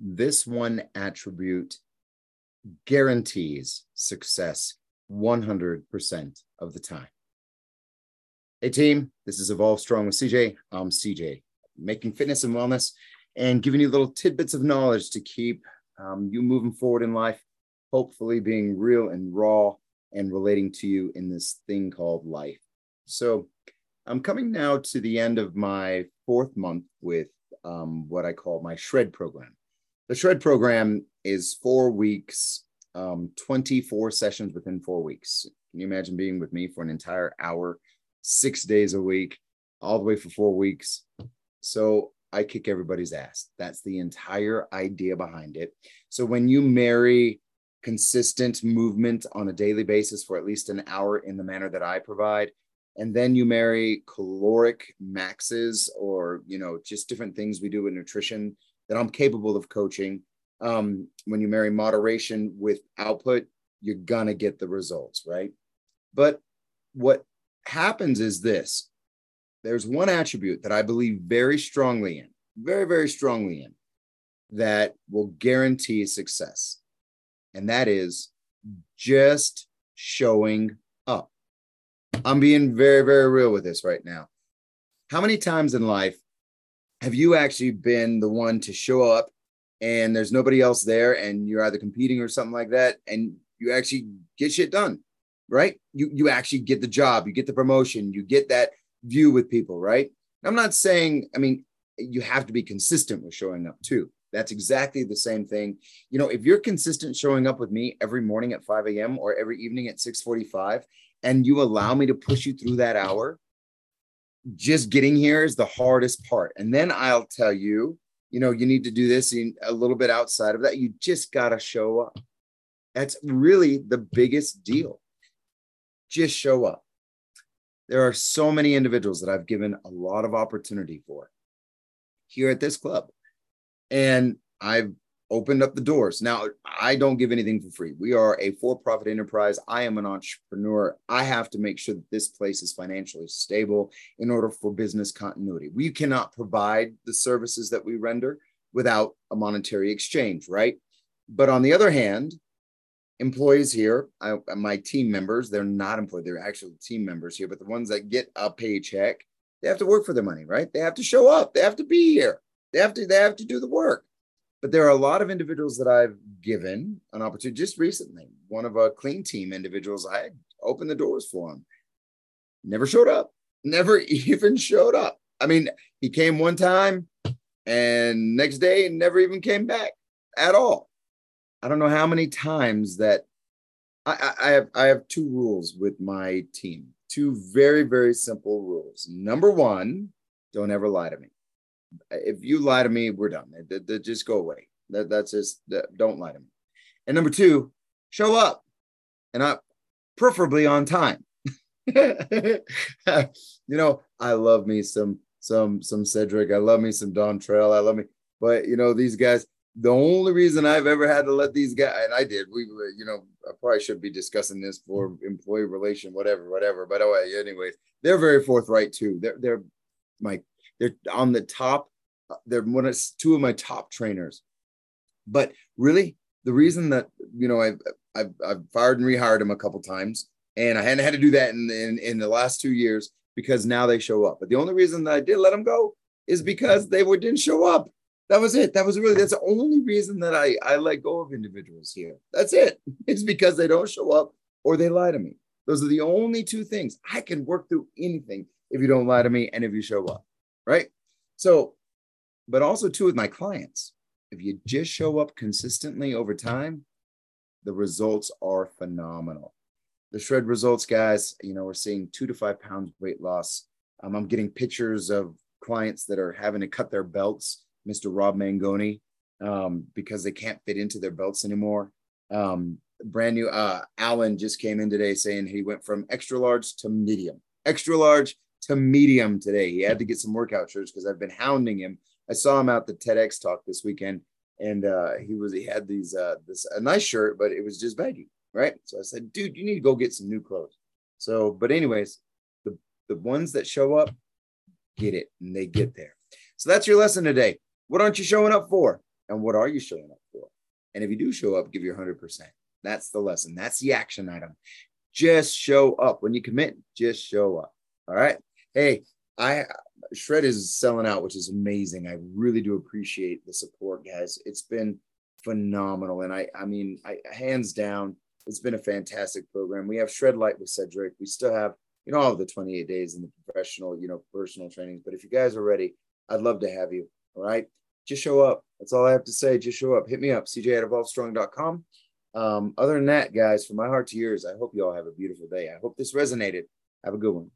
this one attribute guarantees success 100% of the time. Hey, team, this is Evolv Strong with CJ. I'm CJ, making fitness and wellness and giving you little tidbits of knowledge to keep um, you moving forward in life, hopefully being real and raw and relating to you in this thing called life. So, I'm coming now to the end of my fourth month with um, what I call my shred program. The shred program is four weeks, um, 24 sessions within four weeks. Can you imagine being with me for an entire hour, six days a week, all the way for four weeks? So I kick everybody's ass. That's the entire idea behind it. So when you marry consistent movement on a daily basis for at least an hour in the manner that I provide, and then you marry caloric maxes or you know just different things we do with nutrition that I'm capable of coaching. Um, when you marry moderation with output, you're gonna get the results, right? But what happens is this there's one attribute that I believe very strongly in, very, very strongly in, that will guarantee success. And that is just showing up. I'm being very, very real with this right now. How many times in life have you actually been the one to show up and there's nobody else there and you're either competing or something like that and you actually get shit done, right? You you actually get the job, you get the promotion, you get that view with people, right? I'm not saying, I mean, you have to be consistent with showing up too. That's exactly the same thing. You know, if you're consistent showing up with me every morning at 5 a.m. or every evening at 6:45, and you allow me to push you through that hour, just getting here is the hardest part. And then I'll tell you, you know, you need to do this a little bit outside of that. You just got to show up. That's really the biggest deal. Just show up there are so many individuals that I've given a lot of opportunity for here at this club. And I've opened up the doors. Now, I don't give anything for free. We are a for profit enterprise. I am an entrepreneur. I have to make sure that this place is financially stable in order for business continuity. We cannot provide the services that we render without a monetary exchange, right? But on the other hand, employees here, I, my team members, they're not employed, they're actual team members here, but the ones that get a paycheck, they have to work for their money, right? They have to show up, they have to be here, they have to, they have to do the work. But there are a lot of individuals that I've given an opportunity just recently. One of a clean team individuals, I opened the doors for him. Never showed up, never even showed up. I mean, he came one time and next day never even came back at all I don't know how many times that I, I, have I have two rules with my team. Two very very simple rules. Number one, don't ever lie to me. If you lie to me, we're done. They, they, just go away. That, that's just that, don't lie to me. And number two, show up, and I preferably on time. you know, I love me some some some Cedric. I love me some Don Trail. I love me, but you know these guys the only reason I've ever had to let these guys, and I did, we, you know, I probably should be discussing this for employee relation, whatever, whatever. But oh, anyways, they're very forthright too. They're they're my they're on the top. Uh, they're one of two of my top trainers. But really, the reason that you know I've I've, I've fired and rehired them a couple times, and I hadn't had to do that in, in in the last two years because now they show up. But the only reason that I did let them go is because they were, didn't show up that was it. That was really that's the only reason that I I let go of individuals here. That's it. It's because they don't show up or they lie to me. Those are the only two things. I can work through anything if you don't lie to me and if you show up, right? So, but also too with my clients, if you just show up consistently over time, the results are phenomenal. The shred results, guys, you know, we're seeing two to five pounds weight loss. Um, I'm getting pictures of clients that are having to cut their belts Mr. Rob Mangoni, um, because they can't fit into their belts anymore. Um, brand new uh, Alan just came in today saying he went from extra large to medium, extra large to medium today. He had to get some workout shirts because I've been hounding him. I saw him out the TEDx talk this weekend, and uh, he was he had these uh, this a nice shirt, but it was just baggy, right? So I said, dude, you need to go get some new clothes. So, but anyways, the the ones that show up get it, and they get there. So that's your lesson today. What aren't you showing up for? And what are you showing up for? And if you do show up, give your 100%. That's the lesson. That's the action item. Just show up. When you commit, just show up. All right. Hey, I Shred is selling out, which is amazing. I really do appreciate the support, guys. It's been phenomenal. And I, I mean, I hands down, it's been a fantastic program. We have Shred Light with Cedric. We still have, you know, all of the 28 days in the professional, you know, personal trainings. But if you guys are ready, I'd love to have you. All right. Just show up. That's all I have to say. Just show up. Hit me up, cj at evolvstrong.com. Um, other than that, guys, from my heart to yours, I hope you all have a beautiful day. I hope this resonated. Have a good one.